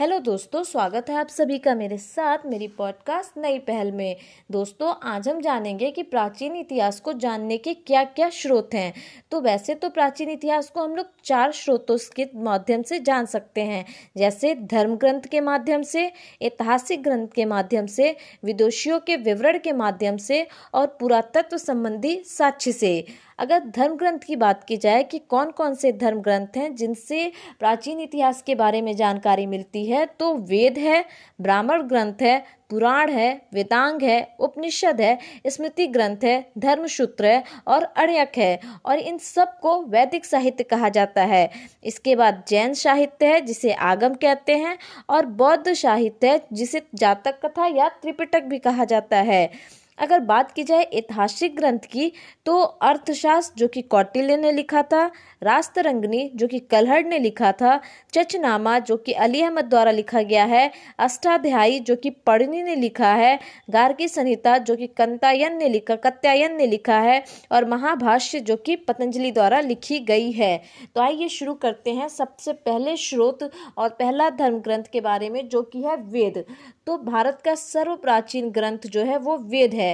Hello दोस्तों, स्वागत है आप सभी का मेरे साथ मेरी पॉडकास्ट नई पहल में। दोस्तों, आज हम जानेंगे कि प्राचीन इतिहास को जानने के क्या क्या स्रोत हैं। तो वैसे तो प्राचीन इतिहास को हम लोग चार स्रोतों के माध्यम से जान सकते हैं। जैसे धर्म ग्रंथ के माध्यम से, ऐतिहासिक ग्रंथ के माध्यम से विदुषियों के विवरण के माध्यम से और पुरातत्व संबंधी साक्ष्य से। अगर धर्म ग्रंथ की बात की जाए कि कौन कौन से धर्म ग्रंथ हैं जिनसे प्राचीन इतिहास के बारे में जानकारी मिलती है तो वेद है, ब्राह्मण ग्रंथ है, पुराण है, वेदांग है, उपनिषद है, स्मृति ग्रंथ है, धर्मसूत्र है और अड़यक है और इन सबको वैदिक साहित्य कहा जाता है। इसके बाद जैन साहित्य है, जिसे आगम कहते हैं और बौद्ध साहित्य है, जिसे जातक कथा या त्रिपिटक भी कहा जाता है। अगर बात की जाए ऐतिहासिक ग्रंथ की तो अर्थशास्त्र जो कि कौटिल्य ने लिखा था रास्तरंगनी जो कि कलहड़ ने लिखा था, चचनामा जो कि अली अहमद द्वारा लिखा गया है, अष्टाध्यायी जो कि पढ़नी ने लिखा है, गार्गी संहिता जो कि कंतायन ने लिखा, कत्यायन ने लिखा है और महाभाष्य जो कि पतंजलि द्वारा लिखी गई है। तो आइए शुरू करते हैं सबसे पहले स्रोत और पहला धर्म ग्रंथ के बारे में जो कि है वेद। तो भारत का सर्व प्राचीन ग्रंथ जो है वो वेद है।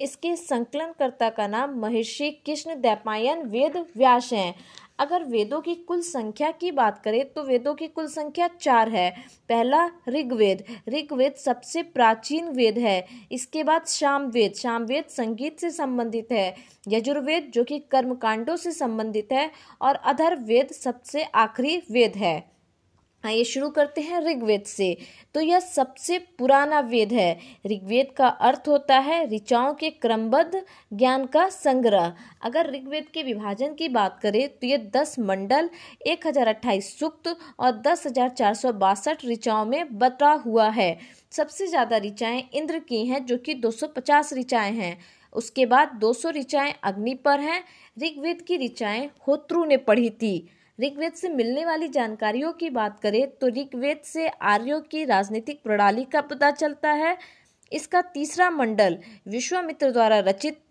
इसके संकलनकर्ता का नाम महर्षि कृष्ण दैपायन वेद व्यास हैं। अगर वेदों की कुल संख्या की बात करें तो वेदों की कुल संख्या चार है। पहला ऋग्वेद। ऋग्वेद सबसे प्राचीन वेद है। इसके बाद शामवेद शामवेद संगीत से संबंधित है। यजुर्वेद, जो कि कर्मकांडों से संबंधित है, और अधर्वेद सबसे आखिरी वेद है। आइए शुरू करते हैं ऋग्वेद से। तो यह सबसे पुराना वेद है। ऋग्वेद का अर्थ होता है ऋचाओं के क्रमबद्ध ज्ञान का संग्रह। अगर ऋग्वेद के विभाजन की बात करें तो यह दस मंडल, एक हज़ार अट्ठाईस सूक्त और दस हज़ार चार सौ बासठ ऋचाओं में बटा हुआ है। सबसे ज़्यादा ऋचाएँ इंद्र की हैं, जो कि दो सौ पचास ऋचाएँ हैं। उसके बाद दो सौ ऋचाएँ अग्नि पर हैं। ऋग्वेद की ऋचाएँ होत्रु ने पढ़ी थी। ऋग्वेद से मिलने वाली जानकारियों की बात करें तो ऋग्वेद से आर्यों की राजनीतिक प्रणाली का पता चलता है। इसका तीसरा मंडल विश्वामित्र द्वारा रचित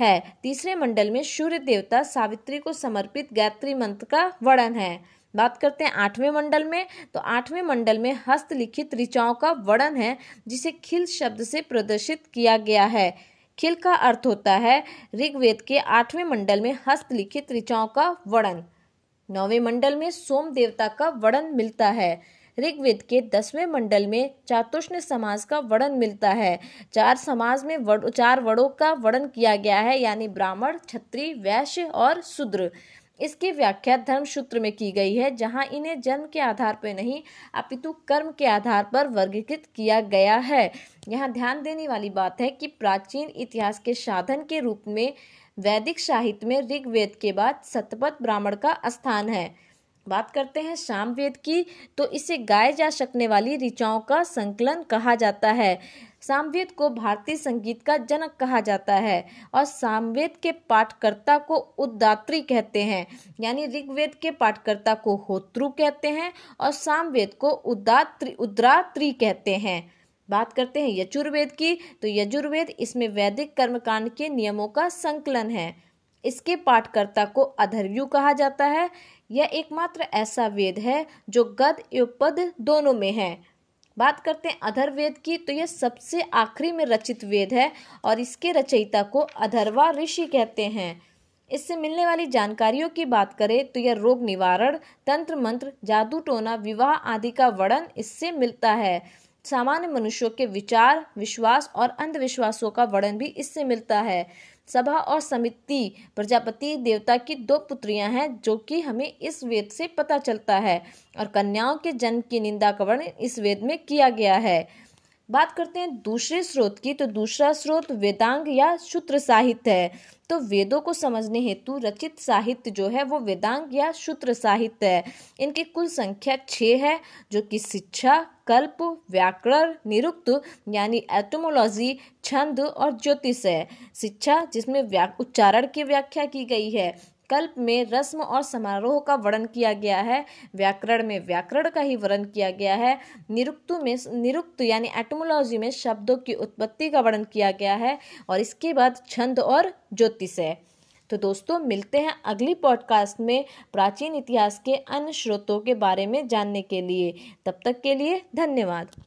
है। तीसरे मंडल में सूर्य देवता सावित्री को समर्पित गायत्री मंत्र का वर्णन है। बात करते हैं आठवें मंडल में तो आठवें मंडल में हस्तलिखित ऋचाओं का वर्णन है, जिसे खिल शब्द से प्रदर्शित किया गया है। खिल का अर्थ होता है ऋग्वेद के आठवें मंडल में हस्तलिखित ऋचाओं का वर्णन। नौवें मंडल में सोम देवता का वर्णन मिलता है। ऋग्वेद के दसवें मंडल में चातुष्ण समाज का वर्णन मिलता है। चार समाज में वड़, चार वड़ों का वर्णन किया गया है यानी ब्राह्मण क्षत्रिय वैश्य और शूद्र। इसकी व्याख्या धर्म सूत्र में की गई है जहाँ इन्हें जन्म के आधार पर नहीं अपितु कर्म के आधार पर वर्गीकृत किया गया है। यहाँ ध्यान देने वाली बात है कि प्राचीन इतिहास के साधन के रूप में वैदिक साहित्य में ऋग्वेद के बाद सतपथ ब्राह्मण का स्थान है। बात करते हैं सामवेद की तो इसे गाए जा सकने वाली ऋचाओं का संकलन कहा जाता है। सामवेद को भारतीय संगीत का जनक कहा जाता है और सामवेद के पाठकर्ता को उद्दात्री कहते हैं। यानी ऋग्वेद के पाठकर्ता को होत्रु कहते हैं और सामवेद को उद्दात्री उद्रात्री कहते हैं। बात करते हैं यजुर्वेद की तो यजुर्वेद इसमें वैदिक कर्मकांड के नियमों का संकलन है। इसके पाठकर्ता को अधर्व्यू कहा जाता है। यह एकमात्र ऐसा वेद है जो गद एवं पद दोनों में है। बात करते हैं अधर्वेद की तो यह सबसे आखिरी में रचित वेद है और इसके रचयिता को अधर्वा ऋषि कहते हैं। इससे मिलने वाली जानकारियों की बात करें तो यह रोग निवारण, तंत्र मंत्र, जादू टोना, विवाह आदि का वर्णन इससे मिलता है। सामान्य मनुष्यों के विचार, विश्वास और अंधविश्वासों का वर्णन भी इससे मिलता है। सभा और समिति प्रजापति देवता की दो पुत्रियाँ हैं, जो कि हमें इस वेद से पता चलता है और कन्याओं के जन्म की निंदा का वर्णन इस वेद में किया गया है। बात करते हैं दूसरे स्रोत की तो दूसरा स्रोत वेदांग या सूत्र साहित्य है। तो वेदों को समझने हेतु रचित साहित्य जो है, वो वेदांग या सूत्र साहित्य है। इनकी कुल संख्या छः है, जो कि शिक्षा, कल्प, व्याकरण, निरुक्त, यानी एटोमोलॉजी, छंद और ज्योतिष है। शिक्षा, जिसमें उच्चारण की व्याख्या की गई है कल्प में रस्म और समारोह का वर्णन किया गया है। व्याकरण में व्याकरण का ही वर्णन किया गया है। निरुक्तु में निरुक्त यानी एटमोलॉजी में शब्दों की उत्पत्ति का वर्णन किया गया है और इसके बाद छंद और ज्योतिष है। तो दोस्तों, मिलते हैं अगली पॉडकास्ट में प्राचीन इतिहास के अन्य स्रोतों के बारे में जानने के लिए। तब तक के लिए धन्यवाद।